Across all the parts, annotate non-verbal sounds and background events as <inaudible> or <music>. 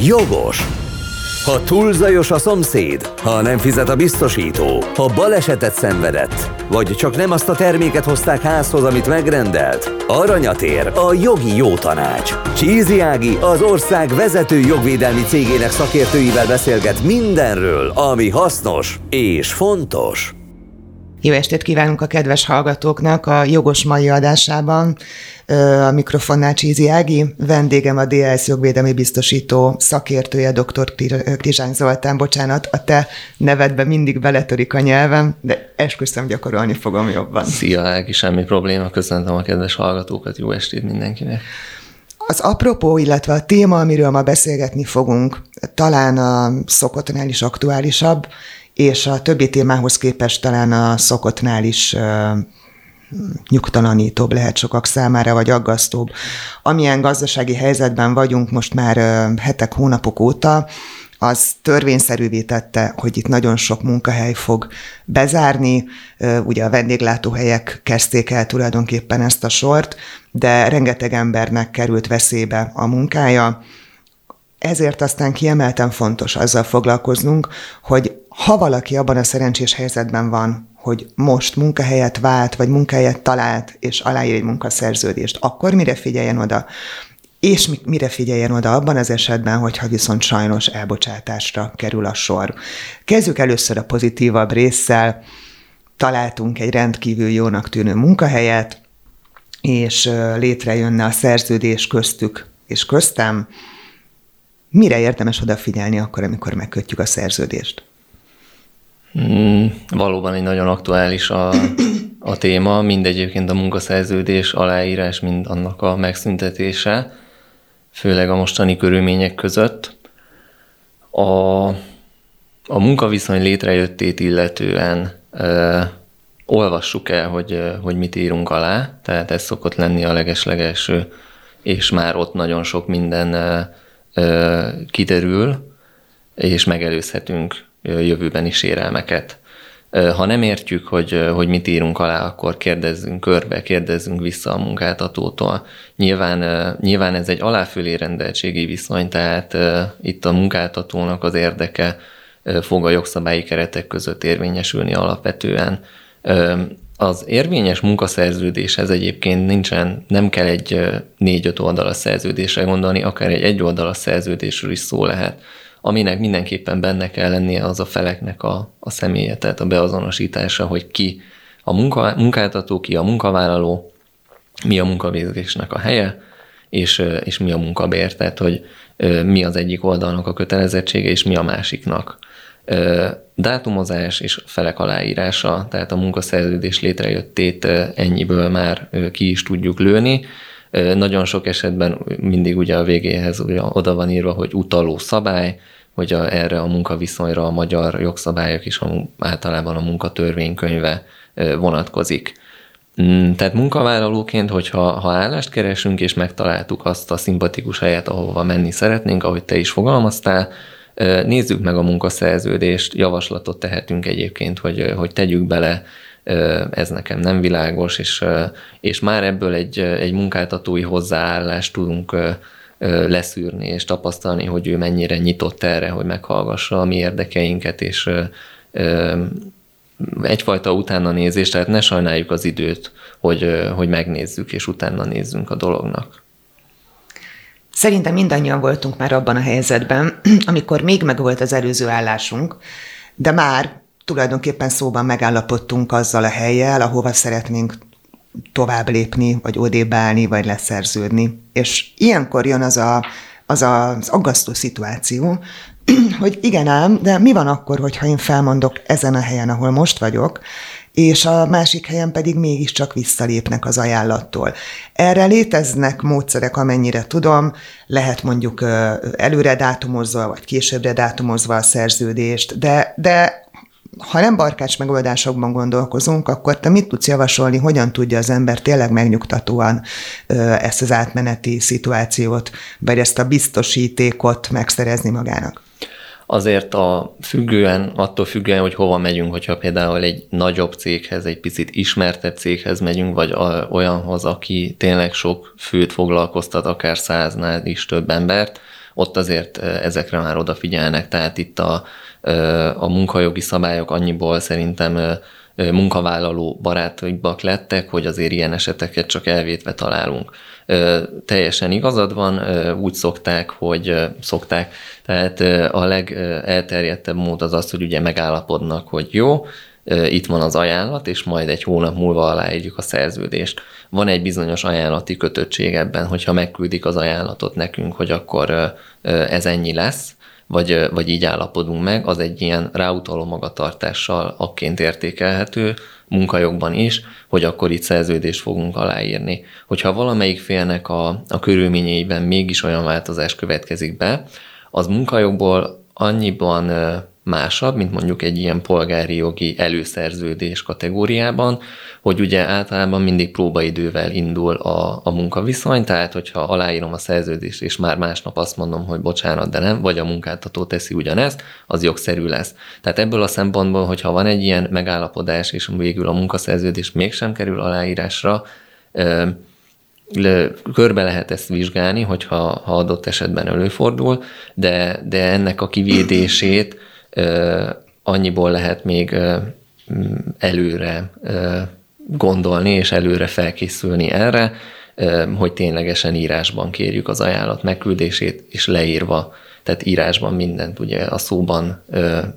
Jogos. Ha túl zajos a szomszéd, ha nem fizet a biztosító, ha balesetet szenvedett, vagy csak nem azt a terméket hozták házhoz, amit megrendelt, aranyatér a jogi jó tanács. Csízi Ági az ország vezető jogvédelmi cégének szakértőivel beszélget mindenről, ami hasznos és fontos. Jó estét kívánunk a kedves hallgatóknak a jogos mai adásában. A mikrofonnál Csízi Ági, vendégem a DLS jogvédelmi biztosító szakértője, dr. Krizsány Zoltán, bocsánat, a te nevedbe mindig beletörik a nyelvem, de esküszöm gyakorolni fogom jobban. Szia Ági, semmi probléma, köszöntöm a kedves hallgatókat, jó estét mindenkinek. Az apropó, illetve a téma, amiről ma beszélgetni fogunk, talán a szokottnál is aktuálisabb, és a többi témához képest talán a szokottnál is nyugtalanítóbb lehet sokak számára, vagy aggasztóbb. Amilyen gazdasági helyzetben vagyunk most már hetek, hónapok óta, az törvényszerűvé tette, hogy itt nagyon sok munkahely fog bezárni. Ugye a vendéglátóhelyek kezdték el tulajdonképpen ezt a sort, de rengeteg embernek került veszélybe a munkája. Ezért aztán kiemelten fontos azzal foglalkoznunk, hogy ha valaki abban a szerencsés helyzetben van, hogy most munkahelyet vált, vagy munkahelyet talált, és aláír egy munkaszerződést, akkor mire figyeljen oda? És mire figyeljen oda abban az esetben, hogyha viszont sajnos elbocsátásra kerül a sor. Kezdjük először a pozitívabb résszel. Találtunk egy rendkívül jónak tűnő munkahelyet, és létrejönne a szerződés köztük és köztem. Mire érdemes odafigyelni akkor, amikor megkötjük a szerződést? Mm, valóban egy nagyon aktuális a, a téma, mind egyébként a munkaszerződés, aláírás, mind annak a megszüntetése, főleg a mostani körülmények között. A, a munkaviszony létrejöttét illetően ö, olvassuk el, hogy, hogy mit írunk alá, tehát ez szokott lenni a legeslegelső, és már ott nagyon sok minden ö, ö, kiderül, és megelőzhetünk jövőbeni sérelmeket. Ha nem értjük, hogy, hogy mit írunk alá, akkor kérdezzünk körbe, kérdezzünk vissza a munkáltatótól. Nyilván, nyilván ez egy aláfölé rendeltségi viszony, tehát itt a munkáltatónak az érdeke fog a jogszabályi keretek között érvényesülni alapvetően. Az érvényes munkaszerződéshez egyébként nincsen, nem kell egy négy-öt oldalas szerződésre gondolni, akár egy egy oldalas szerződésről is szó lehet aminek mindenképpen benne kell lennie az a feleknek a, a személye, tehát a beazonosítása, hogy ki a munka, munkáltató, ki a munkavállaló, mi a munkavégzésnek a helye, és, és mi a munkabér, tehát hogy mi az egyik oldalnak a kötelezettsége, és mi a másiknak. Dátumozás és felek aláírása, tehát a munkaszerződés létrejöttét ennyiből már ki is tudjuk lőni. Nagyon sok esetben mindig ugye a végéhez ugye oda van írva, hogy utaló szabály, hogy a, erre a munkaviszonyra a magyar jogszabályok és a, általában a munkatörvénykönyve vonatkozik. Mm, tehát munkavállalóként, hogyha ha állást keresünk, és megtaláltuk azt a szimpatikus helyet, ahova menni szeretnénk, ahogy te is fogalmaztál, nézzük meg a munkaszerződést, javaslatot tehetünk egyébként, hogy, hogy tegyük bele, ez nekem nem világos, és, és már ebből egy, egy munkáltatói hozzáállást tudunk leszűrni és tapasztalni, hogy ő mennyire nyitott erre, hogy meghallgassa a mi érdekeinket, és egyfajta utána nézés, tehát ne sajnáljuk az időt, hogy, hogy megnézzük, és utána nézzünk a dolognak. Szerintem mindannyian voltunk már abban a helyzetben, <clears throat> amikor még megvolt az előző állásunk, de már tulajdonképpen szóban megállapodtunk azzal a helyjel, ahova szeretnénk tovább lépni, vagy odébb állni, vagy leszerződni. És ilyenkor jön az a, az, a, az aggasztó szituáció, <clears throat> hogy igen ám, de mi van akkor, hogyha én felmondok ezen a helyen, ahol most vagyok, és a másik helyen pedig mégiscsak visszalépnek az ajánlattól. Erre léteznek módszerek, amennyire tudom, lehet mondjuk előre dátumozva, vagy későbbre dátumozva a szerződést, de, de ha nem barkács megoldásokban gondolkozunk, akkor te mit tudsz javasolni, hogyan tudja az ember tényleg megnyugtatóan ezt az átmeneti szituációt, vagy ezt a biztosítékot megszerezni magának? Azért a függően, attól függően, hogy hova megyünk, hogyha például egy nagyobb céghez, egy picit ismertebb céghez megyünk, vagy olyanhoz, aki tényleg sok főt foglalkoztat, akár száznál is több embert, ott azért ezekre már odafigyelnek, tehát itt a, a munkajogi szabályok annyiból szerintem munkavállaló barátaibak lettek, hogy azért ilyen eseteket csak elvétve találunk. Teljesen igazad van, úgy szokták, hogy szokták, tehát a legelterjedtebb mód az az, hogy ugye megállapodnak, hogy jó, itt van az ajánlat, és majd egy hónap múlva aláírjuk a szerződést. Van egy bizonyos ajánlati kötöttség ebben, hogyha megküldik az ajánlatot nekünk, hogy akkor ez ennyi lesz, vagy, vagy így állapodunk meg, az egy ilyen ráutaló magatartással akként értékelhető, munkajogban is, hogy akkor itt szerződést fogunk aláírni. Hogyha valamelyik félnek a, a körülményeiben mégis olyan változás következik be, az munkajogból annyiban másabb, mint mondjuk egy ilyen polgári jogi előszerződés kategóriában, hogy ugye általában mindig próbaidővel indul a, a munkaviszony, tehát hogyha aláírom a szerződést, és már másnap azt mondom, hogy bocsánat, de nem, vagy a munkáltató teszi ugyanezt, az jogszerű lesz. Tehát ebből a szempontból, hogyha van egy ilyen megállapodás, és végül a munkaszerződés mégsem kerül aláírásra, körbe lehet ezt vizsgálni, hogyha ha adott esetben előfordul, de, de ennek a kivédését annyiból lehet még előre gondolni és előre felkészülni erre, hogy ténylegesen írásban kérjük az ajánlat megküldését, és leírva, tehát írásban mindent, ugye a szóban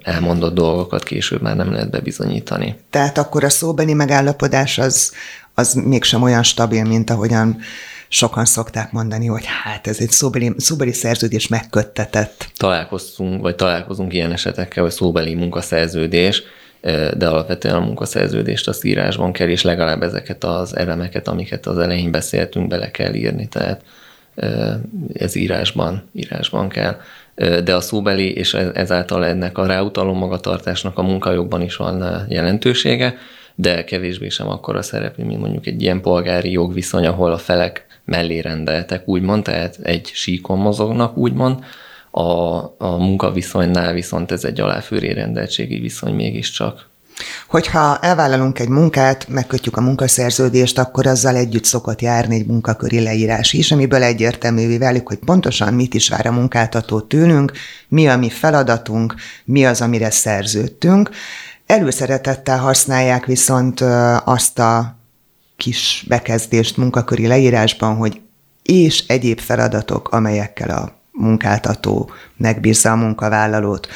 elmondott dolgokat később már nem lehet bebizonyítani. Tehát akkor a szóbeni megállapodás az, az mégsem olyan stabil, mint ahogyan sokan szokták mondani, hogy hát ez egy szóbeli, szóbeli szerződés megköttetett. Találkoztunk, vagy találkozunk ilyen esetekkel, hogy szóbeli munkaszerződés, de alapvetően a munkaszerződést az írásban kell, és legalább ezeket az elemeket, amiket az elején beszéltünk, bele kell írni, tehát ez írásban, írásban kell. De a szóbeli, és ezáltal ennek a ráutaló magatartásnak a munkajogban is van jelentősége, de kevésbé sem akkora szerepű, mint mondjuk egy ilyen polgári jogviszony, ahol a felek mellé rendeltek, úgymond, tehát egy síkon mozognak, úgymond, a, a munkaviszonynál viszont ez egy aláfőré rendeltségi viszony mégiscsak. Hogyha elvállalunk egy munkát, megkötjük a munkaszerződést, akkor azzal együtt szokott járni egy munkaköri leírás is, amiből egyértelművé válik, hogy pontosan mit is vár a munkáltató tőlünk, mi a mi feladatunk, mi az, amire szerződtünk. Előszeretettel használják viszont azt a kis bekezdést munkaköri leírásban, hogy és egyéb feladatok, amelyekkel a munkáltató megbízza a munkavállalót.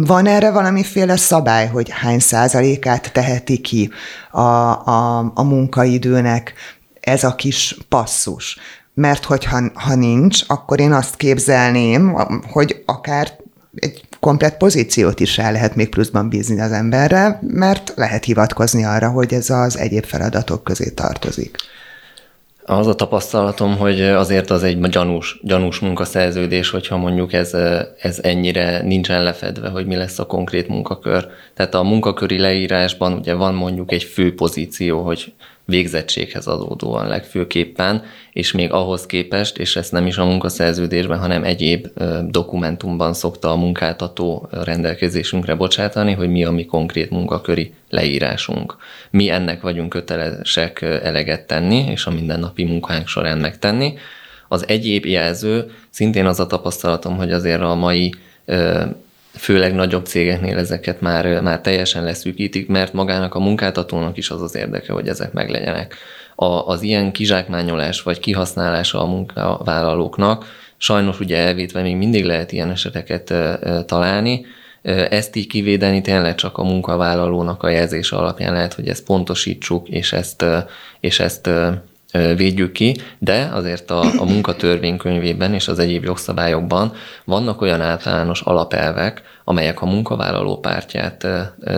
Van erre valamiféle szabály, hogy hány százalékát teheti ki a, a, a munkaidőnek ez a kis passzus? Mert hogyha ha nincs, akkor én azt képzelném, hogy akár egy komplet pozíciót is el lehet még pluszban bízni az emberre, mert lehet hivatkozni arra, hogy ez az egyéb feladatok közé tartozik. Az a tapasztalatom, hogy azért az egy gyanús, gyanús munkaszerződés, hogyha mondjuk ez, ez ennyire nincsen lefedve, hogy mi lesz a konkrét munkakör. Tehát a munkaköri leírásban ugye van mondjuk egy fő pozíció, hogy végzettséghez adódóan legfőképpen, és még ahhoz képest, és ezt nem is a munkaszerződésben, hanem egyéb dokumentumban szokta a munkáltató rendelkezésünkre bocsátani, hogy mi a mi konkrét munkaköri leírásunk. Mi ennek vagyunk kötelesek eleget tenni, és a mindennapi munkánk során megtenni. Az egyéb jelző, szintén az a tapasztalatom, hogy azért a mai főleg nagyobb cégeknél ezeket már, már teljesen leszűkítik, mert magának a munkáltatónak is az az érdeke, hogy ezek meglegyenek. A, az ilyen kizsákmányolás vagy kihasználása a munkavállalóknak sajnos ugye elvétve még mindig lehet ilyen eseteket találni, ezt így kivédeni tényleg csak a munkavállalónak a jelzése alapján lehet, hogy ezt pontosítsuk, és ezt, és ezt védjük ki, de azért a, a munkatörvénykönyvében és az egyéb jogszabályokban vannak olyan általános alapelvek, amelyek a munkavállaló pártját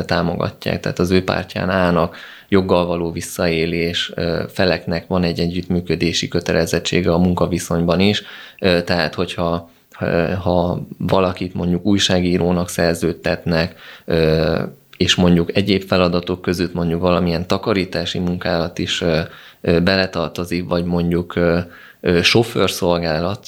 támogatják, tehát az ő pártján állnak, joggal való visszaélés, feleknek van egy együttműködési kötelezettsége a munkaviszonyban is, tehát hogyha ha valakit mondjuk újságírónak szerződtetnek, és mondjuk egyéb feladatok között mondjuk valamilyen takarítási munkálat is beletartozik, vagy mondjuk sofőrszolgálat,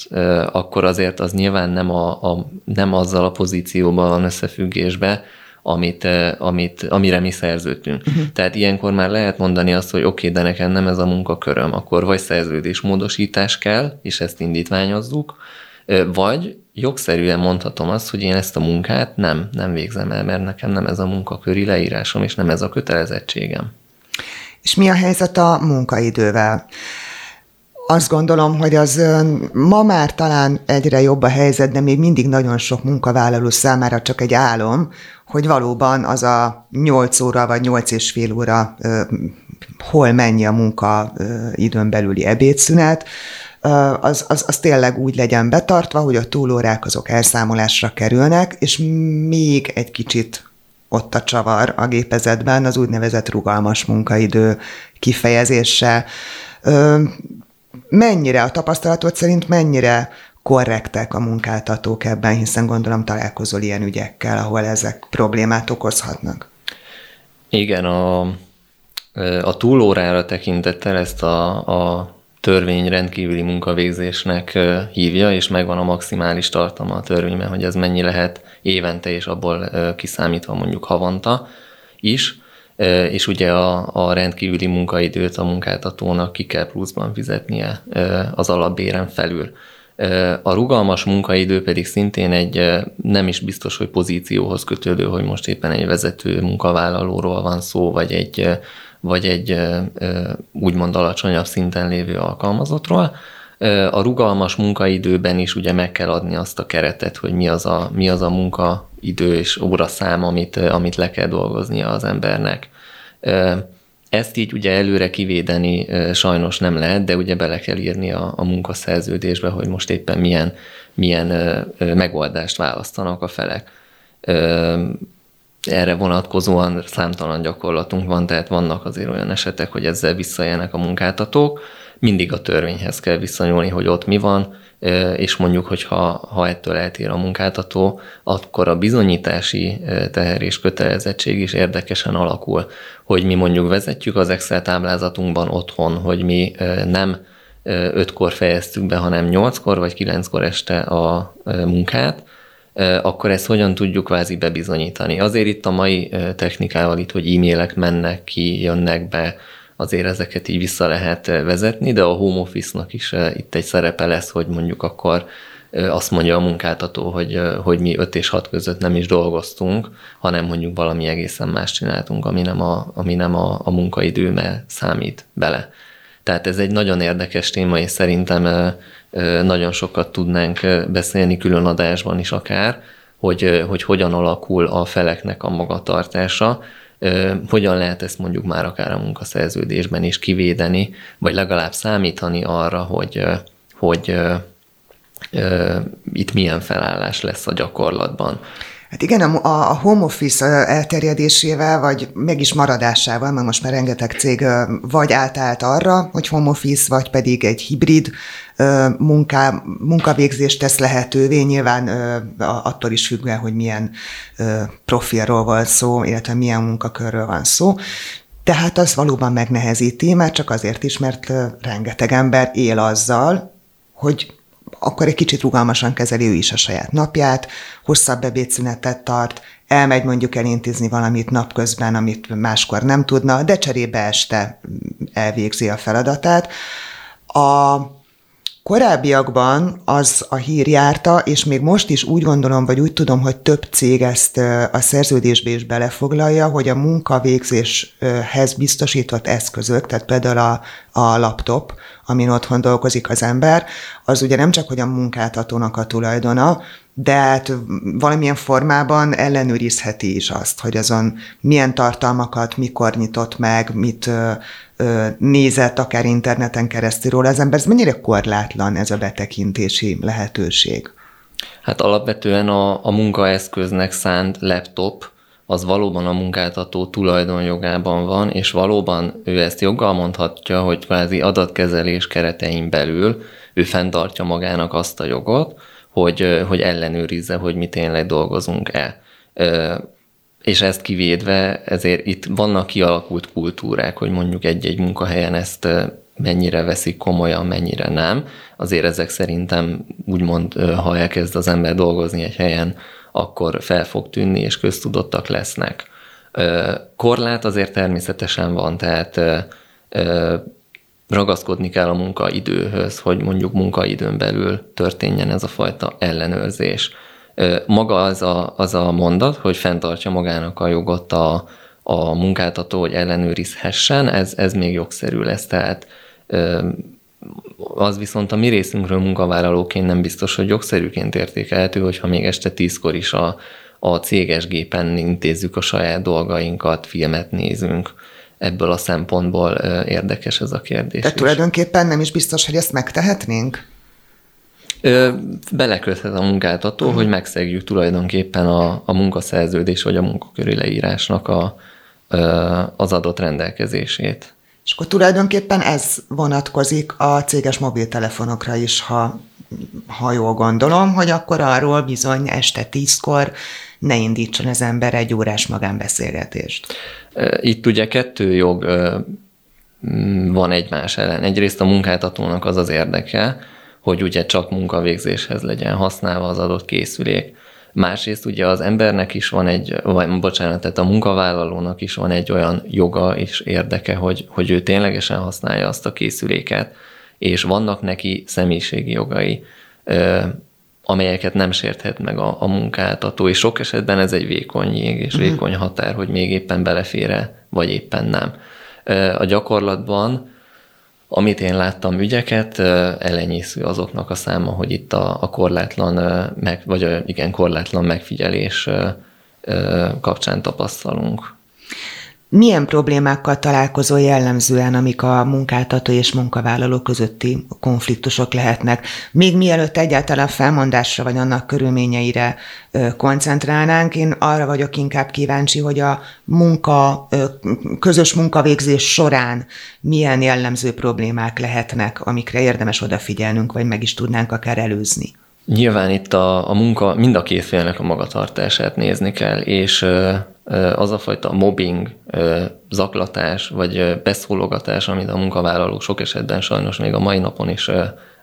akkor azért az nyilván nem, a, a, nem azzal a pozícióban van összefüggésbe, amit, amit, amire mi szerződtünk. Uh-huh. Tehát ilyenkor már lehet mondani azt, hogy oké, okay, de nekem nem ez a munkaköröm, akkor vagy szerződésmódosítás kell, és ezt indítványozzuk, Vagy jogszerűen mondhatom azt, hogy én ezt a munkát nem, nem végzem el, mert nekem nem ez a munkaköri leírásom, és nem ez a kötelezettségem. És mi a helyzet a munkaidővel? Azt gondolom, hogy az ma már talán egyre jobb a helyzet, de még mindig nagyon sok munkavállaló számára csak egy álom, hogy valóban az a 8 óra vagy 8 és fél óra hol mennyi a munka időn belüli ebédszünet, az, az, az tényleg úgy legyen betartva, hogy a túlórák azok elszámolásra kerülnek, és még egy kicsit ott a csavar a gépezetben, az úgynevezett rugalmas munkaidő kifejezése. Mennyire a tapasztalatod szerint mennyire korrektek a munkáltatók ebben, hiszen gondolom találkozol ilyen ügyekkel, ahol ezek problémát okozhatnak. Igen, a, a túlórára tekintettel ezt a, a törvény rendkívüli munkavégzésnek hívja, és megvan a maximális tartalma a törvényben, hogy ez mennyi lehet évente, és abból kiszámítva mondjuk havonta is, és ugye a, a rendkívüli munkaidőt a munkáltatónak ki kell pluszban fizetnie az alapbéren felül. A rugalmas munkaidő pedig szintén egy nem is biztos, hogy pozícióhoz kötődő, hogy most éppen egy vezető munkavállalóról van szó, vagy egy, vagy egy úgymond alacsonyabb szinten lévő alkalmazottról. A rugalmas munkaidőben is ugye meg kell adni azt a keretet, hogy mi az a, mi az a munkaidő és óraszám, amit, amit le kell dolgoznia az embernek. Ezt így ugye előre kivédeni sajnos nem lehet, de ugye bele kell írni a, a munkaszerződésbe, hogy most éppen milyen, milyen megoldást választanak a felek. Erre vonatkozóan számtalan gyakorlatunk van, tehát vannak azért olyan esetek, hogy ezzel visszajelnek a munkáltatók. Mindig a törvényhez kell visszanyúlni, hogy ott mi van, és mondjuk, hogy ha, ha ettől eltér a munkáltató, akkor a bizonyítási teher és kötelezettség is érdekesen alakul, hogy mi mondjuk vezetjük az Excel táblázatunkban otthon, hogy mi nem ötkor fejeztük be, hanem nyolckor vagy kilenckor este a munkát, akkor ezt hogyan tudjuk kvázi bebizonyítani. Azért itt a mai technikával itt, hogy e-mailek mennek ki, jönnek be, azért ezeket így vissza lehet vezetni, de a home office-nak is itt egy szerepe lesz, hogy mondjuk akkor azt mondja a munkáltató, hogy, hogy mi 5 és 6 között nem is dolgoztunk, hanem mondjuk valami egészen más csináltunk, ami nem a, ami nem a, a munkaidőmmel számít bele. Tehát ez egy nagyon érdekes téma, és szerintem nagyon sokat tudnánk beszélni külön adásban is akár, hogy, hogy hogyan alakul a feleknek a magatartása, hogyan lehet ezt mondjuk már akár a munkaszerződésben is kivédeni, vagy legalább számítani arra, hogy, hogy itt milyen felállás lesz a gyakorlatban. Hát igen, a, a home office elterjedésével, vagy meg is maradásával, mert most már rengeteg cég vagy átállt arra, hogy home office, vagy pedig egy hibrid munká, munkavégzést tesz lehetővé, nyilván attól is függően, hogy milyen profilról van szó, illetve milyen munkakörről van szó. Tehát az valóban megnehezíti, már csak azért is, mert rengeteg ember él azzal, hogy akkor egy kicsit rugalmasan kezeli ő is a saját napját, hosszabb ebédszünetet tart, elmegy mondjuk elintézni valamit napközben, amit máskor nem tudna, de cserébe este elvégzi a feladatát. A Korábbiakban az a hír járta, és még most is úgy gondolom, vagy úgy tudom, hogy több cég ezt a szerződésbe is belefoglalja, hogy a munkavégzéshez biztosított eszközök, tehát például a, a laptop, amin otthon dolgozik az ember, az ugye nem csak, hogy a munkáltatónak a tulajdona, de hát valamilyen formában ellenőrizheti is azt, hogy azon milyen tartalmakat, mikor nyitott meg, mit ö, ö, nézett akár interneten keresztül róla az ember. Ez mennyire korlátlan ez a betekintési lehetőség? Hát alapvetően a, a munkaeszköznek szánt laptop az valóban a munkáltató tulajdonjogában van, és valóban ő ezt joggal mondhatja, hogy kvázi adatkezelés keretein belül ő fenntartja magának azt a jogot, hogy, hogy ellenőrizze, hogy mi tényleg dolgozunk-e. És ezt kivédve, ezért itt vannak kialakult kultúrák, hogy mondjuk egy-egy munkahelyen ezt mennyire veszik komolyan, mennyire nem. Azért ezek szerintem úgymond, ha elkezd az ember dolgozni egy helyen, akkor fel fog tűnni, és köztudottak lesznek. Korlát azért természetesen van, tehát ragaszkodni kell a munkaidőhöz, hogy mondjuk munkaidőn belül történjen ez a fajta ellenőrzés. Maga az a, az a mondat, hogy fenntartja magának a jogot a, a munkáltató, hogy ellenőrizhessen, ez, ez még jogszerű lesz. Tehát az viszont a mi részünkről munkavállalóként nem biztos, hogy jogszerűként értékelhető, hogyha még este tízkor is a, a céges gépen intézzük a saját dolgainkat, filmet nézünk. Ebből a szempontból érdekes ez a kérdés. Tehát tulajdonképpen nem is biztos, hogy ezt megtehetnénk? Beleköthet a munkáltató, uh-huh. hogy megszegjük tulajdonképpen a, a munkaszerződés vagy a munkaköri leírásnak a, az adott rendelkezését. És akkor tulajdonképpen ez vonatkozik a céges mobiltelefonokra is, ha, ha jól gondolom, hogy akkor arról bizony este tízkor ne indítson az ember egy órás magánbeszélgetést. Itt ugye kettő jog van egymás ellen. Egyrészt a munkáltatónak az az érdeke, hogy ugye csak munkavégzéshez legyen használva az adott készülék. Másrészt ugye az embernek is van egy, vagy bocsánat, tehát a munkavállalónak is van egy olyan joga és érdeke, hogy, hogy ő ténylegesen használja azt a készüléket, és vannak neki személyiségi jogai, amelyeket nem sérthet meg a, a munkáltató, és sok esetben ez egy vékony jég és uh-huh. vékony határ, hogy még éppen belefére, vagy éppen nem. A gyakorlatban amit én láttam ügyeket, elenyésző azoknak a száma, hogy itt a, a korlátlan, meg, vagy a, igen, korlátlan megfigyelés kapcsán tapasztalunk. Milyen problémákkal találkozol jellemzően, amik a munkáltató és munkavállaló közötti konfliktusok lehetnek? Még mielőtt egyáltalán felmondásra vagy annak körülményeire koncentrálnánk, én arra vagyok inkább kíváncsi, hogy a munka, közös munkavégzés során milyen jellemző problémák lehetnek, amikre érdemes odafigyelnünk, vagy meg is tudnánk akár előzni. Nyilván itt a, a munka mind a két félnek a magatartását nézni kell, és az a fajta mobbing, zaklatás vagy beszólogatás, amit a munkavállalók sok esetben sajnos még a mai napon is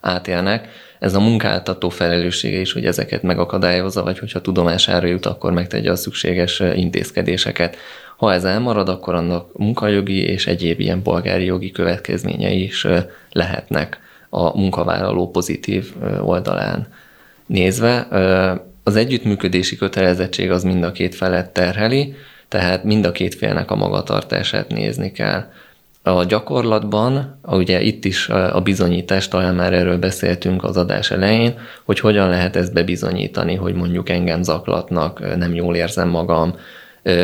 átélnek, ez a munkáltató felelőssége is, hogy ezeket megakadályozza, vagy hogyha tudomására jut, akkor megtegye a szükséges intézkedéseket. Ha ez elmarad, akkor annak munkajogi és egyéb ilyen polgári jogi következményei is lehetnek a munkavállaló pozitív oldalán nézve az együttműködési kötelezettség az mind a két felet terheli, tehát mind a két félnek a magatartását nézni kell. A gyakorlatban, ugye itt is a bizonyítás, talán már erről beszéltünk az adás elején, hogy hogyan lehet ezt bebizonyítani, hogy mondjuk engem zaklatnak, nem jól érzem magam,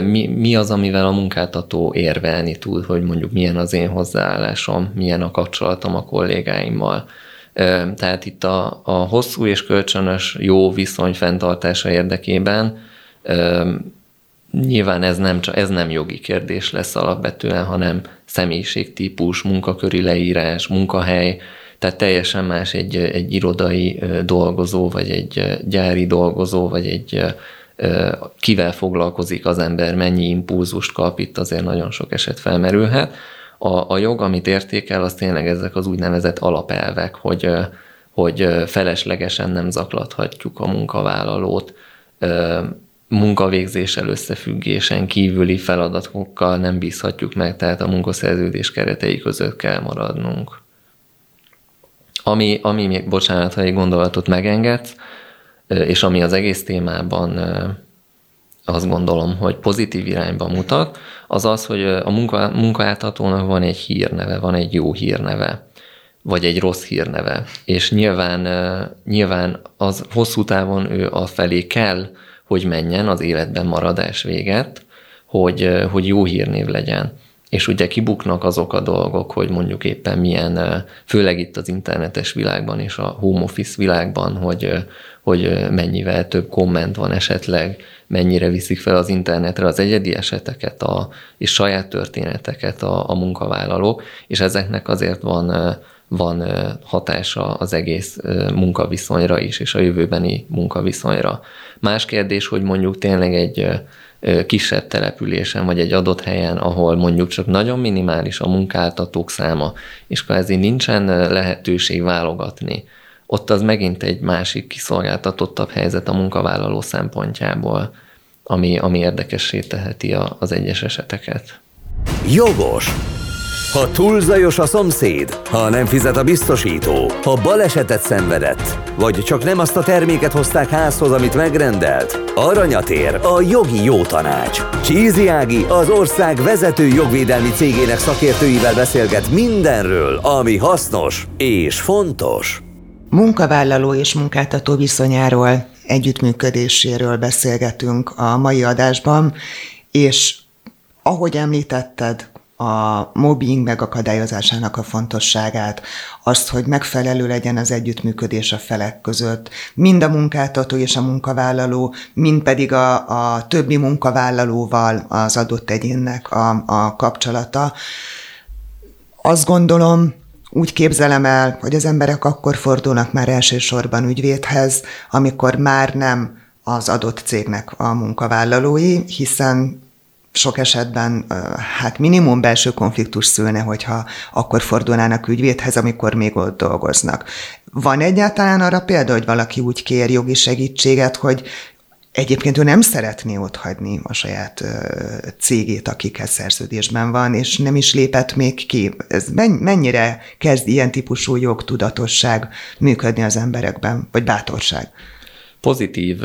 mi, mi az, amivel a munkáltató érvelni tud, hogy mondjuk milyen az én hozzáállásom, milyen a kapcsolatom a kollégáimmal. Tehát itt a, a hosszú és kölcsönös jó viszony fenntartása érdekében nyilván ez nem, csak, ez nem jogi kérdés lesz alapvetően, hanem személyiségtípus, munkaköri leírás, munkahely, tehát teljesen más egy, egy irodai dolgozó, vagy egy gyári dolgozó, vagy egy kivel foglalkozik az ember, mennyi impulzust kap, itt azért nagyon sok eset felmerülhet. A, a jog, amit értékel, az tényleg ezek az úgynevezett alapelvek, hogy, hogy feleslegesen nem zaklathatjuk a munkavállalót, munkavégzéssel összefüggésen kívüli feladatokkal nem bízhatjuk meg, tehát a munkaszerződés keretei között kell maradnunk. Ami, ami még, bocsánat, ha egy gondolatot megengedsz, és ami az egész témában azt gondolom, hogy pozitív irányba mutat, az az, hogy a munka, munkáltatónak van egy hírneve, van egy jó hírneve, vagy egy rossz hírneve. És nyilván, nyilván az hosszú távon ő a felé kell, hogy menjen az életben maradás véget, hogy, hogy jó hírnév legyen. És ugye kibuknak azok a dolgok, hogy mondjuk éppen milyen, főleg itt az internetes világban és a home office világban, hogy, hogy mennyivel több komment van esetleg, mennyire viszik fel az internetre az egyedi eseteket a, és saját történeteket a, a munkavállalók, és ezeknek azért van, van hatása az egész munkaviszonyra is, és a jövőbeni munkaviszonyra. Más kérdés, hogy mondjuk tényleg egy kisebb településen, vagy egy adott helyen, ahol mondjuk csak nagyon minimális a munkáltatók száma, és kvázi nincsen lehetőség válogatni, ott az megint egy másik kiszolgáltatottabb helyzet a munkavállaló szempontjából, ami, ami érdekessé teheti a, az egyes eseteket. Jogos! Ha túl zajos a szomszéd, ha nem fizet a biztosító, ha balesetet szenvedett, vagy csak nem azt a terméket hozták házhoz, amit megrendelt, aranyat ér a jogi jó tanács. Csízi Ági az ország vezető jogvédelmi cégének szakértőivel beszélget mindenről, ami hasznos és fontos. Munkavállaló és munkáltató viszonyáról, együttműködéséről beszélgetünk a mai adásban, és ahogy említetted, a mobbing megakadályozásának a fontosságát, azt, hogy megfelelő legyen az együttműködés a felek között, mind a munkáltató és a munkavállaló, mind pedig a, a többi munkavállalóval az adott egyénnek a, a kapcsolata. Azt gondolom, úgy képzelem el, hogy az emberek akkor fordulnak már elsősorban ügyvédhez, amikor már nem az adott cégnek a munkavállalói, hiszen sok esetben hát minimum belső konfliktus szülne, hogyha akkor fordulnának ügyvédhez, amikor még ott dolgoznak. Van egyáltalán arra példa, hogy valaki úgy kér jogi segítséget, hogy Egyébként ő nem szeretné otthagyni a saját cégét, akikhez szerződésben van, és nem is lépett még ki. Ez mennyire kezd ilyen típusú jogtudatosság működni az emberekben, vagy bátorság? Pozitív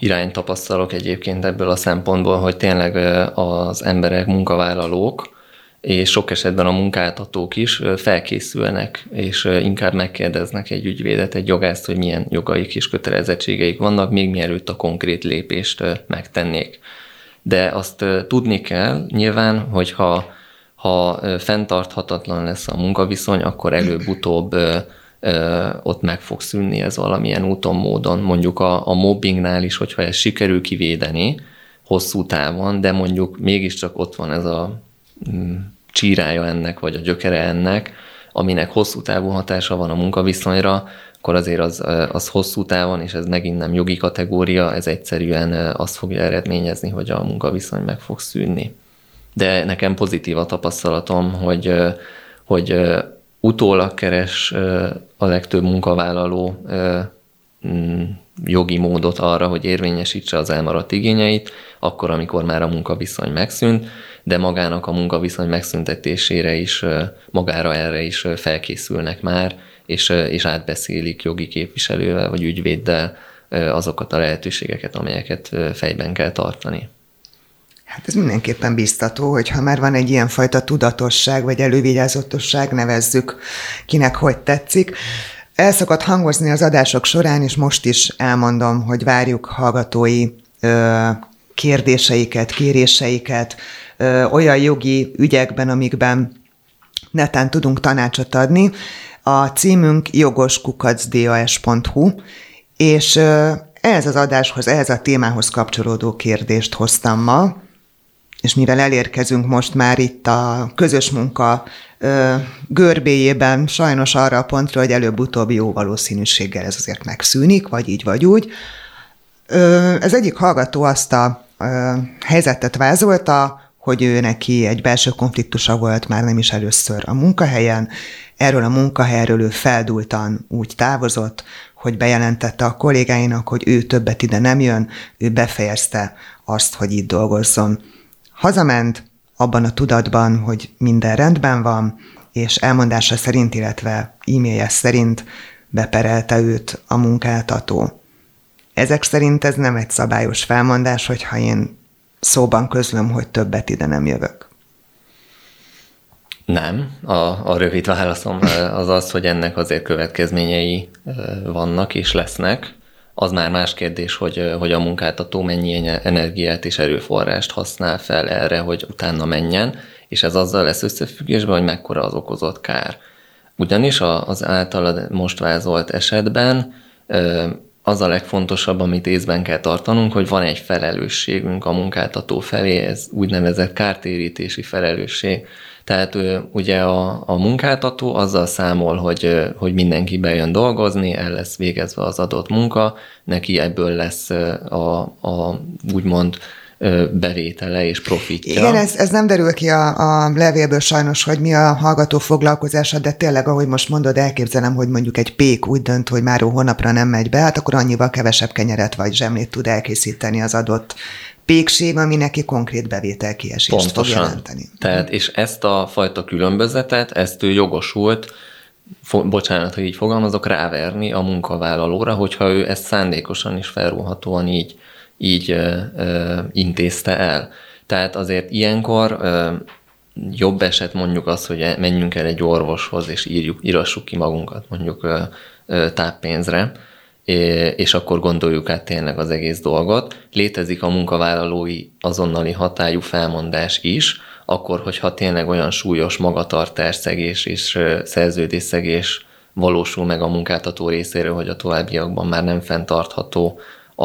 irányt tapasztalok egyébként ebből a szempontból, hogy tényleg az emberek, munkavállalók, és sok esetben a munkáltatók is felkészülnek, és inkább megkérdeznek egy ügyvédet, egy jogászt, hogy milyen jogaik és kötelezettségeik vannak, még mielőtt a konkrét lépést megtennék. De azt tudni kell nyilván, hogy ha, ha fenntarthatatlan lesz a munkaviszony, akkor előbb-utóbb ott meg fog szűnni ez valamilyen úton, módon. Mondjuk a, a mobbingnál is, hogyha ez sikerül kivédeni hosszú távon, de mondjuk mégiscsak ott van ez a mm, csírája ennek, vagy a gyökere ennek, aminek hosszú távú hatása van a munkaviszonyra, akkor azért az, az hosszú távon, és ez megint nem jogi kategória, ez egyszerűen azt fogja eredményezni, hogy a munkaviszony meg fog szűnni. De nekem pozitív a tapasztalatom, hogy, hogy utólag keres a legtöbb munkavállaló mm, jogi módot arra, hogy érvényesítse az elmaradt igényeit, akkor, amikor már a munkaviszony megszűnt, de magának a munkaviszony megszüntetésére is, magára erre is felkészülnek már, és, és átbeszélik jogi képviselővel vagy ügyvéddel azokat a lehetőségeket, amelyeket fejben kell tartani. Hát ez mindenképpen biztató, hogy ha már van egy ilyen fajta tudatosság, vagy elővigyázottosság, nevezzük kinek hogy tetszik. El szokott hangozni az adások során, és most is elmondom, hogy várjuk hallgatói ö, kérdéseiket, kéréseiket ö, olyan jogi ügyekben, amikben netán tudunk tanácsot adni. A címünk jogoskukacdas.hu, és ö, ehhez az adáshoz, ehhez a témához kapcsolódó kérdést hoztam ma, és mivel elérkezünk most már itt a közös munka görbéjében, sajnos arra a pontra, hogy előbb-utóbb jó valószínűséggel ez azért megszűnik, vagy így, vagy úgy. Ez egyik hallgató azt a helyzetet vázolta, hogy ő neki egy belső konfliktusa volt már nem is először a munkahelyen, erről a munkahelyről ő feldultan úgy távozott, hogy bejelentette a kollégáinak, hogy ő többet ide nem jön, ő befejezte azt, hogy itt dolgozzon. Hazament, abban a tudatban, hogy minden rendben van, és elmondása szerint, illetve e-mailje szerint beperelte őt a munkáltató. Ezek szerint ez nem egy szabályos felmondás, hogyha én szóban közlöm, hogy többet ide nem jövök. Nem. A, a rövid válaszom az az, hogy ennek azért következményei vannak és lesznek az már más kérdés, hogy, hogy a munkáltató mennyi energiát és erőforrást használ fel erre, hogy utána menjen, és ez azzal lesz összefüggésben, hogy mekkora az okozott kár. Ugyanis az általad most vázolt esetben az a legfontosabb, amit észben kell tartanunk, hogy van egy felelősségünk a munkáltató felé, ez úgynevezett kártérítési felelősség. Tehát ugye a, a munkáltató azzal számol, hogy, hogy mindenki bejön dolgozni, el lesz végezve az adott munka, neki ebből lesz a, a úgymond bevétele és profitja. Igen, ez, ez nem derül ki a, a levélből sajnos, hogy mi a hallgató foglalkozása, de tényleg, ahogy most mondod, elképzelem, hogy mondjuk egy pék úgy dönt, hogy már hónapra nem megy be, hát akkor annyival kevesebb kenyeret vagy zsemlét tud elkészíteni az adott pékség, ami neki konkrét bevételkiesést Pontosan. fog jelenteni. Tehát, és ezt a fajta különbözetet, ezt ő jogosult, fo- bocsánat, hogy így fogalmazok, ráverni a munkavállalóra, hogyha ő ezt szándékosan és felrúhatóan így, így ö, ö, intézte el. Tehát azért ilyenkor ö, jobb eset mondjuk az, hogy menjünk el egy orvoshoz, és írjuk, írassuk ki magunkat mondjuk ö, ö, táppénzre, és akkor gondoljuk át tényleg az egész dolgot. Létezik a munkavállalói azonnali hatályú felmondás is, akkor, hogyha tényleg olyan súlyos magatartás, szegés és szerződésszegés valósul meg a munkáltató részéről, hogy a továbbiakban már nem fenntartható a,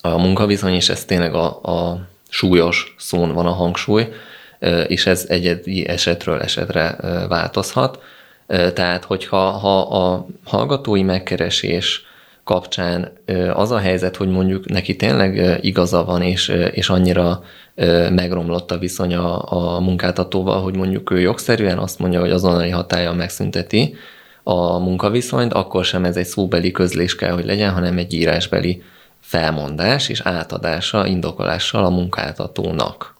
a munkaviszony, és ez tényleg a, a súlyos szón van a hangsúly, és ez egyedi esetről esetre változhat. Tehát, hogyha ha a hallgatói megkeresés kapcsán az a helyzet, hogy mondjuk neki tényleg igaza van, és, és annyira megromlott a viszony a, a munkáltatóval, hogy mondjuk ő jogszerűen azt mondja, hogy azonnali hatája megszünteti a munkaviszonyt, akkor sem ez egy szóbeli közlés kell, hogy legyen, hanem egy írásbeli felmondás és átadása, indokolással a munkáltatónak.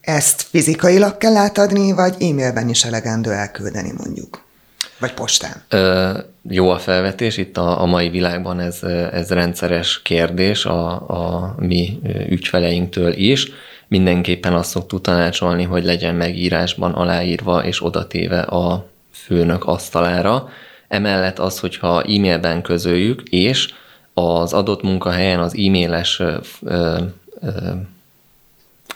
Ezt fizikailag kell átadni, vagy e-mailben is elegendő elküldeni mondjuk? Vagy postán? Ö, jó a felvetés, itt a, a mai világban ez, ez rendszeres kérdés a, a mi ügyfeleinktől is. Mindenképpen azt szoktuk tanácsolni, hogy legyen megírásban aláírva és odatéve a főnök asztalára. Emellett az, hogyha e-mailben közöljük, és az adott munkahelyen az e-mailes ö, ö,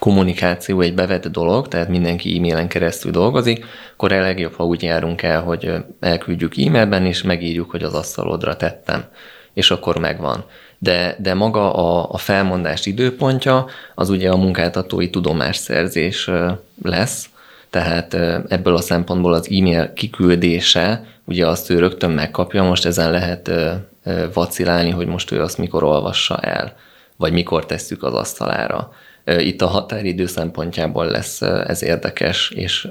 kommunikáció egy bevett dolog, tehát mindenki e-mailen keresztül dolgozik, akkor a legjobb, ha úgy járunk el, hogy elküldjük e-mailben, és megírjuk, hogy az asztalodra tettem, és akkor megvan. De, de maga a, a felmondás időpontja az ugye a munkáltatói tudomásszerzés lesz, tehát ebből a szempontból az e-mail kiküldése, ugye azt ő rögtön megkapja, most ezen lehet vacilálni, hogy most ő azt mikor olvassa el, vagy mikor tesszük az asztalára. Itt a határidő szempontjából lesz ez érdekes, és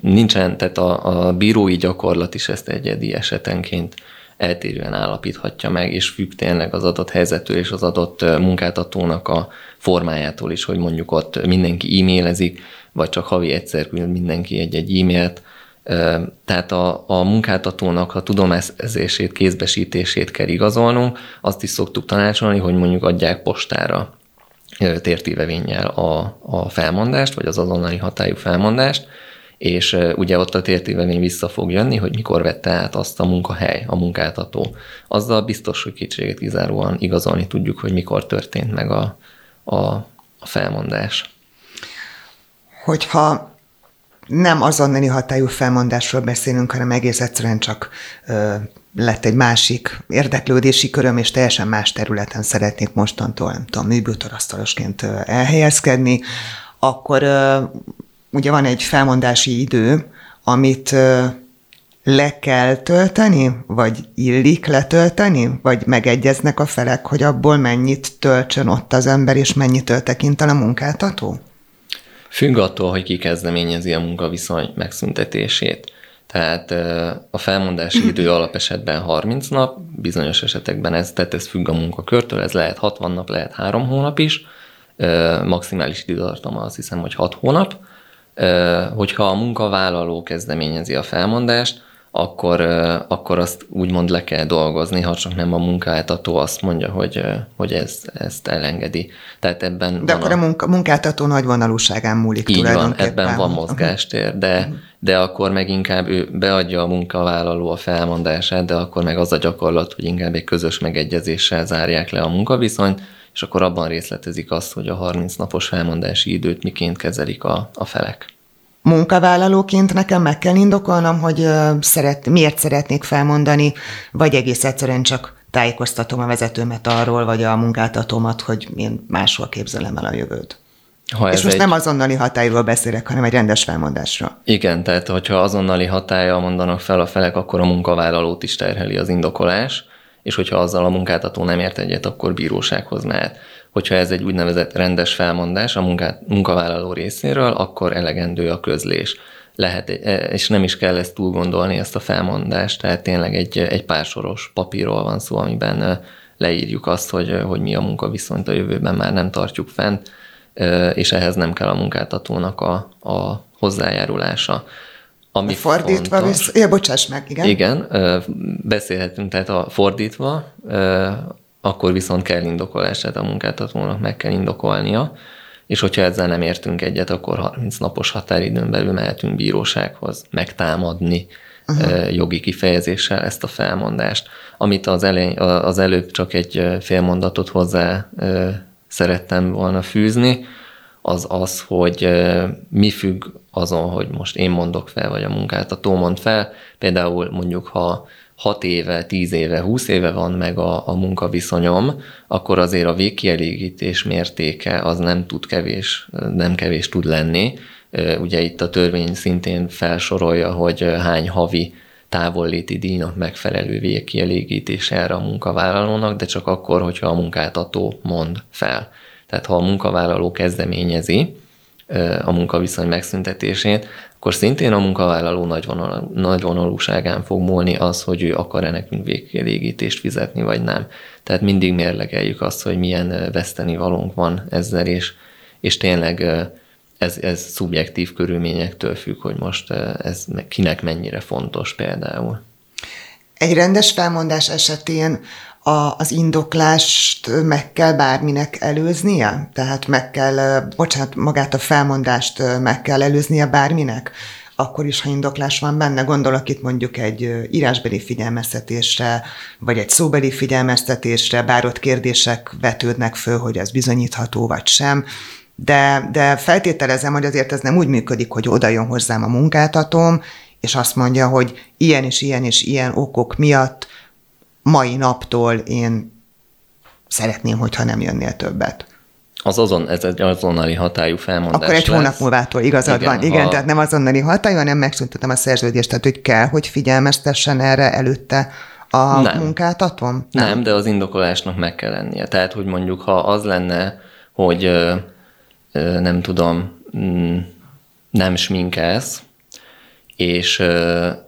nincsen, tehát a, a bírói gyakorlat is ezt egyedi esetenként eltérően állapíthatja meg, és függ tényleg az adott helyzetől és az adott munkáltatónak a formájától is, hogy mondjuk ott mindenki e-mailezik, vagy csak havi egyszer küld mindenki egy-egy e-mailt. Tehát a, a munkáltatónak a tudományzését, kézbesítését kell igazolnunk, azt is szoktuk tanácsolni, hogy mondjuk adják postára tértívevénnyel a, a felmondást, vagy az azonnali hatályú felmondást, és ugye ott a tértívemény vissza fog jönni, hogy mikor vette át azt a munkahely, a munkáltató. Azzal biztos, hogy kétséget kizáróan igazolni tudjuk, hogy mikor történt meg a, a, a felmondás. Hogyha nem azonnali hatályú felmondásról beszélünk, hanem egész egyszerűen csak ö, lett egy másik érdeklődési köröm, és teljesen más területen szeretnék mostantól, nem tudom, műbőtorasztalosként elhelyezkedni, akkor ugye van egy felmondási idő, amit le kell tölteni, vagy illik letölteni, vagy megegyeznek a felek, hogy abból mennyit töltsön ott az ember, és mennyit tekint a munkáltató? Függ attól, hogy ki kezdeményezi a munkaviszony megszüntetését. Tehát a felmondási idő <clears throat> alapesetben 30 nap, bizonyos esetekben ez, tehát ez függ a munkakörtől, ez lehet 60 nap, lehet 3 hónap is, maximális időtartama azt hiszem, hogy 6 hónap. Hogyha a munkavállaló kezdeményezi a felmondást, akkor, akkor azt úgymond le kell dolgozni, ha csak nem a munkáltató azt mondja, hogy, hogy ez, ezt elengedi. Tehát ebben de akkor a, a munka, munkáltató nagy vonalúságán múlik Így van, ebben van mozgástér, de, uh-huh. de akkor meg inkább ő beadja a munkavállaló a felmondását, de akkor meg az a gyakorlat, hogy inkább egy közös megegyezéssel zárják le a munkaviszonyt, és akkor abban részletezik azt, hogy a 30 napos felmondási időt miként kezelik a, a felek munkavállalóként nekem meg kell indokolnom, hogy szeret, miért szeretnék felmondani, vagy egész egyszerűen csak tájékoztatom a vezetőmet arról, vagy a munkáltatómat, hogy én máshol képzelem el a jövőt. Ha És most egy... nem azonnali hatályról beszélek, hanem egy rendes felmondásra. Igen, tehát hogyha azonnali hatája mondanak fel a felek, akkor a munkavállalót is terheli az indokolás, és hogyha azzal a munkáltató nem ért egyet, akkor bírósághoz mehet hogyha ez egy úgynevezett rendes felmondás a munkát, munkavállaló részéről, akkor elegendő a közlés. Lehet, e, és nem is kell ezt túl gondolni, ezt a felmondást, tehát tényleg egy, egy pár soros papírról van szó, amiben leírjuk azt, hogy, hogy mi a munkaviszonyt a jövőben már nem tartjuk fent, és ehhez nem kell a munkáltatónak a, a hozzájárulása. Ami fordítva, fontos, visz... ja, bocsáss meg, igen. Igen, beszélhetünk, tehát a fordítva, akkor viszont kell indokolás, tehát a munkáltatónak meg kell indokolnia, és hogyha ezzel nem értünk egyet, akkor 30 napos határidőn belül mehetünk bírósághoz megtámadni uh-huh. jogi kifejezéssel ezt a felmondást. Amit az, elej, az előbb csak egy félmondatot hozzá szerettem volna fűzni, az az, hogy mi függ azon, hogy most én mondok fel, vagy a munkáltató mond fel. Például mondjuk, ha 6 éve, 10 éve, 20 éve van meg a, a munkaviszonyom, akkor azért a végkielégítés mértéke az nem tud kevés, nem kevés tud lenni. Ugye itt a törvény szintén felsorolja, hogy hány havi távolléti díjnak megfelelő végkielégítés erre a munkavállalónak, de csak akkor, hogyha a munkáltató mond fel. Tehát ha a munkavállaló kezdeményezi a munkaviszony megszüntetését, akkor szintén a munkavállaló nagyvonalú, nagyvonalúságán fog múlni az, hogy ő akar-e nekünk végkielégítést fizetni, vagy nem. Tehát mindig mérlegeljük azt, hogy milyen veszteni valónk van ezzel, és, és tényleg ez, ez szubjektív körülményektől függ, hogy most ez kinek mennyire fontos például. Egy rendes felmondás esetén a, az indoklást meg kell bárminek előznie? Tehát meg kell, bocsánat, magát a felmondást meg kell előznie bárminek? Akkor is, ha indoklás van benne, gondolok itt mondjuk egy írásbeli figyelmeztetésre, vagy egy szóbeli figyelmeztetésre, bár ott kérdések vetődnek föl, hogy ez bizonyítható vagy sem, de, de feltételezem, hogy azért ez nem úgy működik, hogy oda jön hozzám a munkáltatóm, és azt mondja, hogy ilyen és ilyen és ilyen okok miatt mai naptól én szeretném, hogyha nem jönnél többet. Az azon, ez egy azonnali hatályú felmondás Akkor egy lesz. hónap múlvától igazad igen, van. Igen, ha... tehát nem azonnali hatályú, hanem megszüntetem a szerződést, tehát hogy kell, hogy figyelmeztessen erre előtte a nem. munkáltatom? Nem. nem, de az indokolásnak meg kell lennie. Tehát, hogy mondjuk, ha az lenne, hogy ö, ö, nem tudom, mm, nem sminkez, és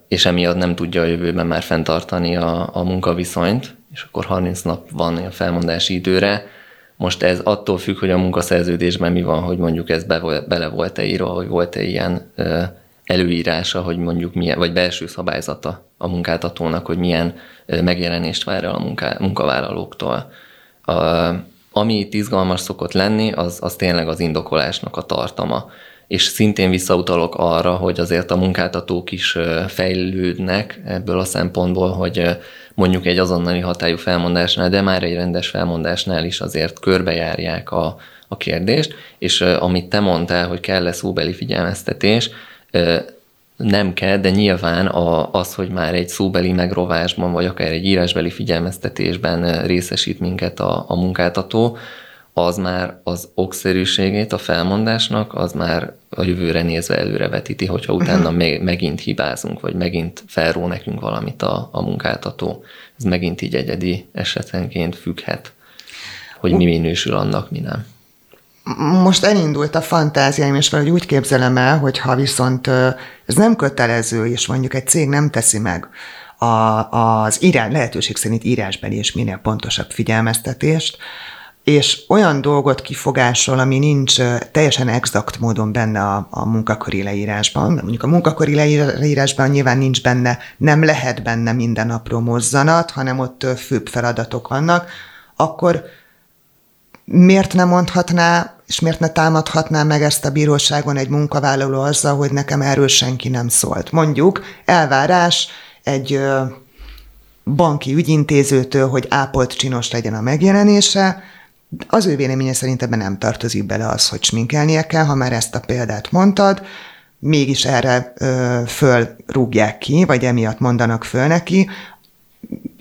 és emiatt nem tudja a jövőben már fenntartani a, a munkaviszonyt, és akkor 30 nap van a felmondási időre. Most ez attól függ, hogy a munkaszerződésben mi van, hogy mondjuk ez be, bele volt-e írva, hogy volt-e ilyen előírása, hogy mondjuk milyen, vagy belső szabályzata a munkáltatónak, hogy milyen megjelenést vár el a munká, munkavállalóktól. A, ami itt izgalmas szokott lenni, az, az tényleg az indokolásnak a tartama és szintén visszautalok arra, hogy azért a munkáltatók is fejlődnek ebből a szempontból, hogy mondjuk egy azonnali hatályú felmondásnál, de már egy rendes felmondásnál is azért körbejárják a, a kérdést, és amit te mondtál, hogy kell-e szóbeli figyelmeztetés, nem kell, de nyilván a, az, hogy már egy szóbeli megrovásban, vagy akár egy írásbeli figyelmeztetésben részesít minket a, a munkáltató, az már az okszerűségét a felmondásnak, az már a jövőre nézve előrevetíti, hogyha utána uh-huh. még, megint hibázunk, vagy megint felró nekünk valamit a, a munkáltató. Ez megint így egyedi esetenként függhet, hogy mi minősül annak, mi nem. Most elindult a fantáziáim, és valahogy úgy képzelem el, hogy ha viszont ez nem kötelező, és mondjuk egy cég nem teszi meg a, az írás, lehetőség szerint írásbeli és minél pontosabb figyelmeztetést, és olyan dolgot kifogásol, ami nincs teljesen exakt módon benne a, a munkaköri leírásban. Mondjuk a munkaköri leírásban nyilván nincs benne, nem lehet benne minden apró mozzanat, hanem ott főbb feladatok vannak, akkor miért nem mondhatná, és miért ne támadhatná meg ezt a bíróságon egy munkavállaló azzal, hogy nekem erről senki nem szólt. Mondjuk elvárás egy banki ügyintézőtől, hogy ápolt csinos legyen a megjelenése, az ő véleménye szerint ebben nem tartozik bele az, hogy sminkelnie kell, ha már ezt a példát mondtad, mégis erre ö, fölrúgják ki, vagy emiatt mondanak föl neki,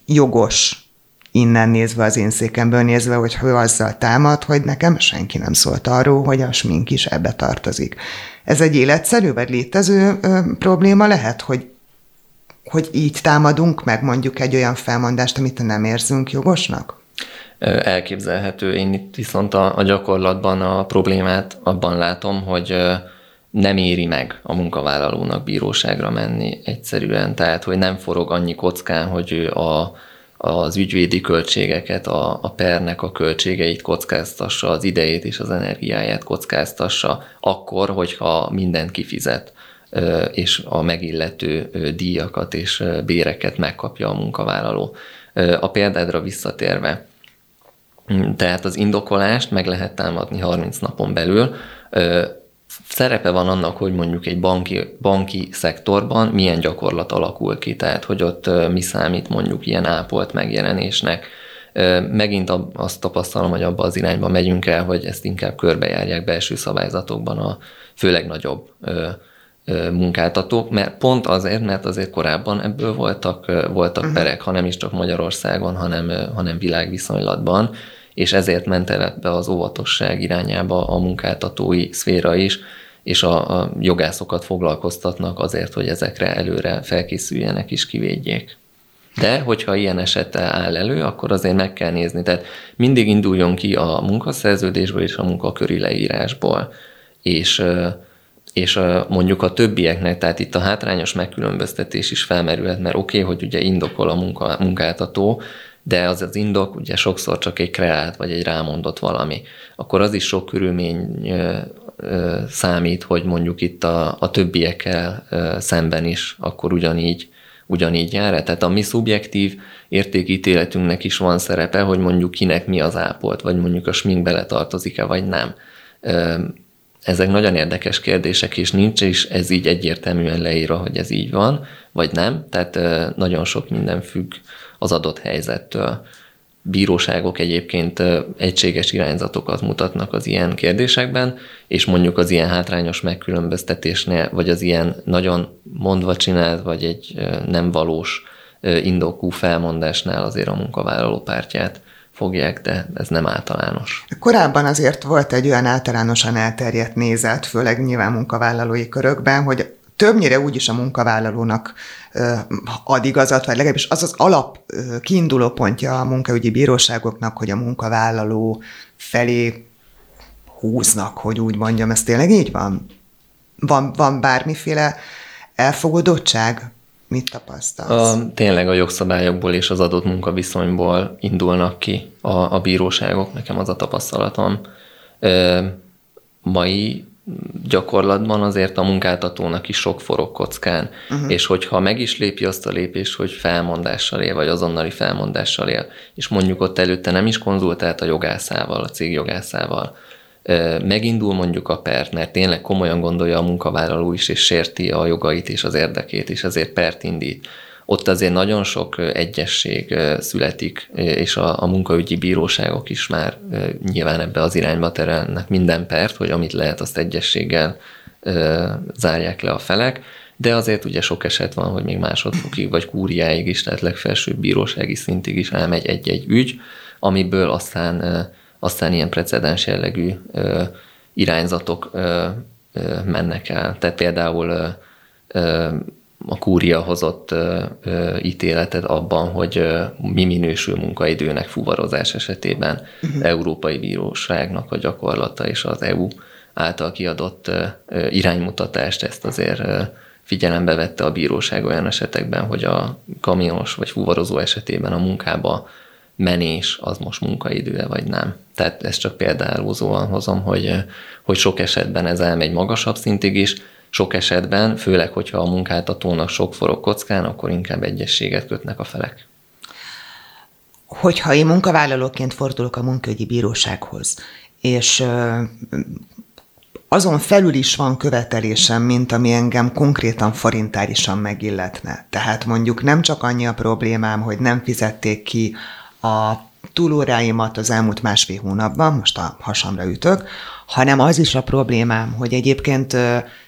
jogos innen nézve, az én székemből nézve, hogy ő azzal támad, hogy nekem senki nem szólt arról, hogy a smink is ebbe tartozik. Ez egy életszerű vagy létező ö, probléma lehet, hogy hogy így támadunk meg mondjuk egy olyan felmondást, amit nem érzünk jogosnak? Elképzelhető. Én itt viszont a, a gyakorlatban a problémát abban látom, hogy nem éri meg a munkavállalónak bíróságra menni egyszerűen, tehát hogy nem forog annyi kockán, hogy ő a, az ügyvédi költségeket, a, a pernek a költségeit kockáztassa, az idejét és az energiáját kockáztassa, akkor, hogyha mindent kifizet és a megillető díjakat és béreket megkapja a munkavállaló. A példádra visszatérve, tehát az indokolást meg lehet támadni 30 napon belül, szerepe van annak, hogy mondjuk egy banki, banki szektorban milyen gyakorlat alakul ki, tehát hogy ott mi számít mondjuk ilyen ápolt megjelenésnek. Megint azt tapasztalom, hogy abba az irányba megyünk el, hogy ezt inkább körbejárják belső szabályzatokban a főleg nagyobb munkáltatók, mert pont azért, mert azért korábban ebből voltak, voltak uh-huh. perek, ha nem is csak Magyarországon, hanem, hanem világviszonylatban, és ezért ment el ebbe az óvatosság irányába a munkáltatói szféra is, és a, a jogászokat foglalkoztatnak azért, hogy ezekre előre felkészüljenek és kivédjék. De, hogyha ilyen esete áll elő, akkor azért meg kell nézni. Tehát mindig induljon ki a munkaszerződésből és a munkaköri leírásból. És, és mondjuk a többieknek, tehát itt a hátrányos megkülönböztetés is felmerülhet, mert oké, okay, hogy ugye indokol a munka, munkáltató, de az az indok ugye sokszor csak egy kreált vagy egy rámondott valami. Akkor az is sok körülmény számít, hogy mondjuk itt a, a többiekkel szemben is akkor ugyanígy, ugyanígy jár. Tehát a mi szubjektív értékítéletünknek is van szerepe, hogy mondjuk kinek mi az ápolt, vagy mondjuk a smink beletartozik-e, vagy nem. Ezek nagyon érdekes kérdések, és nincs is ez így egyértelműen leírva, hogy ez így van, vagy nem. Tehát nagyon sok minden függ az adott helyzettől. Bíróságok egyébként egységes irányzatokat mutatnak az ilyen kérdésekben, és mondjuk az ilyen hátrányos megkülönböztetésnél, vagy az ilyen nagyon mondva csinált, vagy egy nem valós indokú felmondásnál azért a munkavállaló pártját fogják, de ez nem általános. Korábban azért volt egy olyan általánosan elterjedt nézet, főleg nyilván munkavállalói körökben, hogy többnyire úgyis a munkavállalónak ad igazat, vagy legalábbis az az alap kiinduló pontja a munkaügyi bíróságoknak, hogy a munkavállaló felé húznak, hogy úgy mondjam, ez tényleg így van? Van, van bármiféle elfogadottság? Mit tapasztalsz? A, tényleg a jogszabályokból és az adott munkaviszonyból indulnak ki a, a bíróságok, nekem az a tapasztalatom. Ö, mai gyakorlatban azért a munkáltatónak is sok forog kockán, uh-huh. és hogyha meg is lépi azt a lépést, hogy felmondással él, vagy azonnali felmondással él, és mondjuk ott előtte nem is konzultált a jogászával, a cég jogászával, megindul mondjuk a pert, mert tényleg komolyan gondolja a munkavállaló is, és sérti a jogait és az érdekét, és azért pert indít, ott azért nagyon sok egyesség születik, és a, a munkaügyi bíróságok is már nyilván ebbe az irányba terelnek minden pert, hogy amit lehet, azt egyességgel zárják le a felek, de azért ugye sok eset van, hogy még másodfokig vagy kúriáig is, tehát legfelsőbb bírósági szintig is elmegy egy-egy ügy, amiből aztán, aztán ilyen precedens jellegű irányzatok mennek el. Tehát például a kúria hozott ö, ö, ítéletet abban, hogy ö, mi minősül munkaidőnek fuvarozás esetében uh-huh. Európai Bíróságnak a gyakorlata és az EU által kiadott ö, ö, iránymutatást ezt azért ö, figyelembe vette a bíróság olyan esetekben, hogy a kamionos vagy fuvarozó esetében a munkába menés az most munkaidő vagy nem. Tehát ezt csak példáulózóan hozom, hogy, hogy sok esetben ez elmegy magasabb szintig is, sok esetben, főleg, hogyha a munkáltatónak sok forog kockán, akkor inkább egyességet kötnek a felek. Hogyha én munkavállalóként fordulok a munkaügyi bírósághoz, és azon felül is van követelésem, mint ami engem konkrétan forintárisan megilletne. Tehát mondjuk nem csak annyi a problémám, hogy nem fizették ki a túlóráimat az elmúlt másfél hónapban, most a hasamra ütök, hanem az is a problémám, hogy egyébként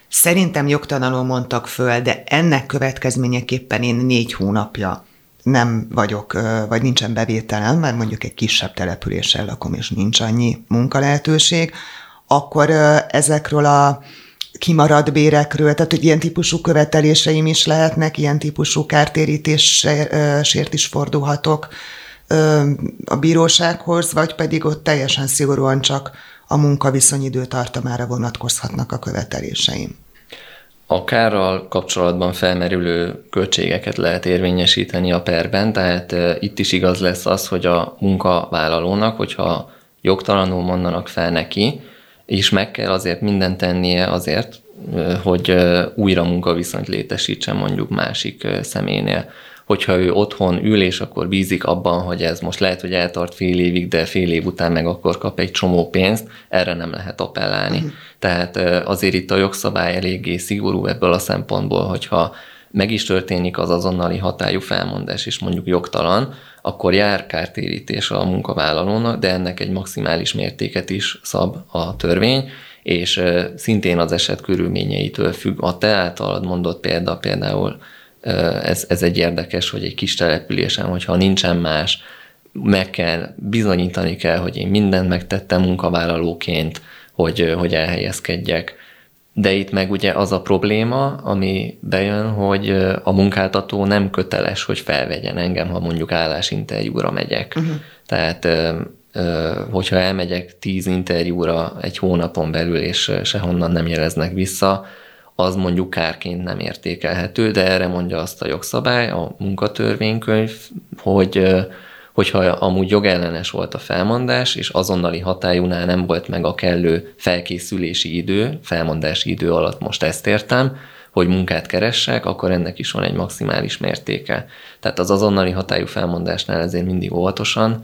Szerintem jogtalanul mondtak föl, de ennek következményeképpen én négy hónapja nem vagyok, vagy nincsen bevételem, mert mondjuk egy kisebb településsel lakom, és nincs annyi munkalehetőség, akkor ezekről a kimaradt bérekről, tehát hogy ilyen típusú követeléseim is lehetnek, ilyen típusú kártérítésért is fordulhatok a bírósághoz, vagy pedig ott teljesen szigorúan csak a munkaviszonyidő tartamára vonatkozhatnak a követeléseim. a kárral kapcsolatban felmerülő költségeket lehet érvényesíteni a perben, tehát itt is igaz lesz az, hogy a munkavállalónak, hogyha jogtalanul mondanak fel neki, és meg kell azért mindent tennie azért, hogy újra munkaviszonyt létesítsen mondjuk másik személynél. Hogyha ő otthon ül, és akkor bízik abban, hogy ez most lehet, hogy eltart fél évig, de fél év után meg akkor kap egy csomó pénzt, erre nem lehet appellálni. Uh-huh. Tehát azért itt a jogszabály eléggé szigorú ebből a szempontból, hogyha meg is történik az azonnali hatályú felmondás, és mondjuk jogtalan, akkor jár kártérítés a munkavállalónak, de ennek egy maximális mértéket is szab a törvény, és szintén az eset körülményeitől függ. A te általad mondott példa például, ez, ez egy érdekes, hogy egy kis településen, hogyha nincsen más, meg kell, bizonyítani kell, hogy én mindent megtettem munkavállalóként, hogy, hogy elhelyezkedjek. De itt meg ugye az a probléma, ami bejön, hogy a munkáltató nem köteles, hogy felvegyen engem, ha mondjuk állásinterjúra megyek. Uh-huh. Tehát hogyha elmegyek tíz interjúra egy hónapon belül, és sehonnan nem jeleznek vissza, az mondjuk kárként nem értékelhető, de erre mondja azt a jogszabály, a munkatörvénykönyv, hogy hogyha amúgy jogellenes volt a felmondás, és azonnali hatályúnál nem volt meg a kellő felkészülési idő, felmondási idő alatt most ezt értem, hogy munkát keressek, akkor ennek is van egy maximális mértéke. Tehát az azonnali hatályú felmondásnál ezért mindig óvatosan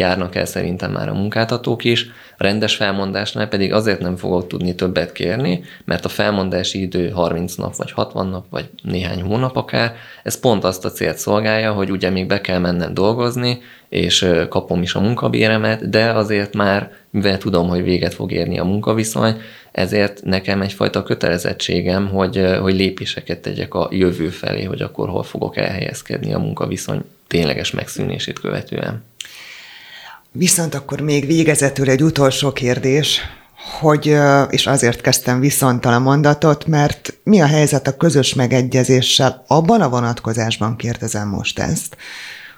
járnak el szerintem már a munkáltatók is, a rendes felmondásnál pedig azért nem fogok tudni többet kérni, mert a felmondási idő 30 nap, vagy 60 nap, vagy néhány hónap akár, ez pont azt a célt szolgálja, hogy ugye még be kell mennem dolgozni, és kapom is a munkabéremet, de azért már, mivel tudom, hogy véget fog érni a munkaviszony, ezért nekem egyfajta kötelezettségem, hogy, hogy lépéseket tegyek a jövő felé, hogy akkor hol fogok elhelyezkedni a munkaviszony tényleges megszűnését követően. Viszont akkor még végezetül egy utolsó kérdés, hogy, és azért kezdtem viszonttal a mondatot, mert mi a helyzet a közös megegyezéssel? Abban a vonatkozásban kérdezem most ezt,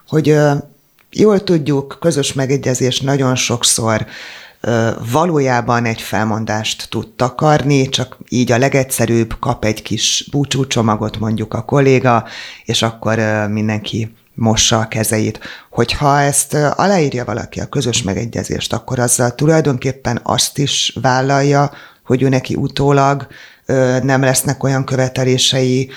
hogy jól tudjuk, közös megegyezés nagyon sokszor valójában egy felmondást tud takarni, csak így a legegyszerűbb kap egy kis búcsúcsomagot mondjuk a kolléga, és akkor mindenki mossa a kezeit. Hogyha ezt aláírja valaki a közös megegyezést, akkor azzal tulajdonképpen azt is vállalja, hogy ő neki utólag nem lesznek olyan követelései,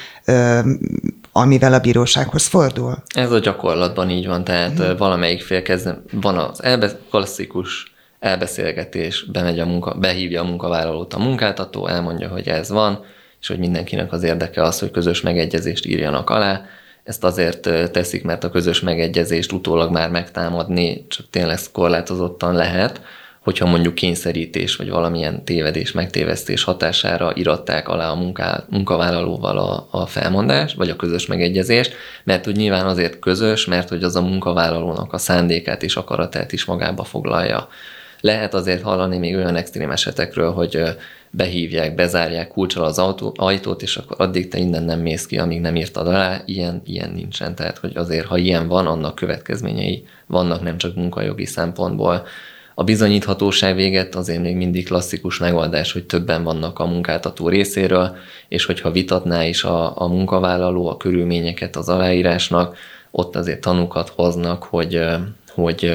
amivel a bírósághoz fordul? Ez a gyakorlatban így van, tehát hmm. valamelyik fél kezdve, van az elbe, klasszikus elbeszélgetés, bemegy a munka, behívja a munkavállalót a munkáltató, elmondja, hogy ez van, és hogy mindenkinek az érdeke az, hogy közös megegyezést írjanak alá, ezt azért teszik, mert a közös megegyezést utólag már megtámadni csak tényleg korlátozottan lehet, hogyha mondjuk kényszerítés vagy valamilyen tévedés, megtévesztés hatására iratták alá a munká, munkavállalóval a, a felmondást, vagy a közös megegyezést, mert úgy nyilván azért közös, mert hogy az a munkavállalónak a szándékát és akaratát is magába foglalja. Lehet azért hallani még olyan extrém esetekről, hogy behívják, bezárják kulcsal az autó, ajtót, és akkor addig te innen nem mész ki, amíg nem írtad alá, ilyen, ilyen nincsen. Tehát, hogy azért, ha ilyen van, annak következményei vannak nem csak munkajogi szempontból. A bizonyíthatóság véget azért még mindig klasszikus megoldás, hogy többen vannak a munkáltató részéről, és hogyha vitatná is a, a munkavállaló a körülményeket az aláírásnak, ott azért tanúkat hoznak, hogy, hogy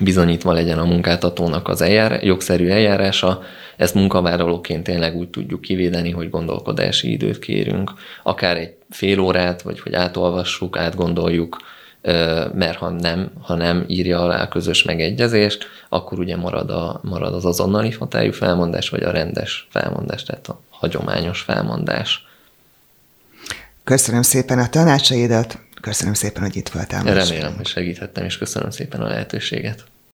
bizonyítva legyen a munkáltatónak az eljár, jogszerű eljárása, ezt munkavállalóként tényleg úgy tudjuk kivédeni, hogy gondolkodási időt kérünk, akár egy fél órát, vagy hogy átolvassuk, átgondoljuk, mert ha nem, ha nem írja alá a közös megegyezést, akkor ugye marad, a, marad az azonnali hatályú felmondás, vagy a rendes felmondás, tehát a hagyományos felmondás. Köszönöm szépen a tanácsaidat, köszönöm szépen, hogy itt voltál. Remélem, hogy segíthettem, és köszönöm szépen a lehetőséget.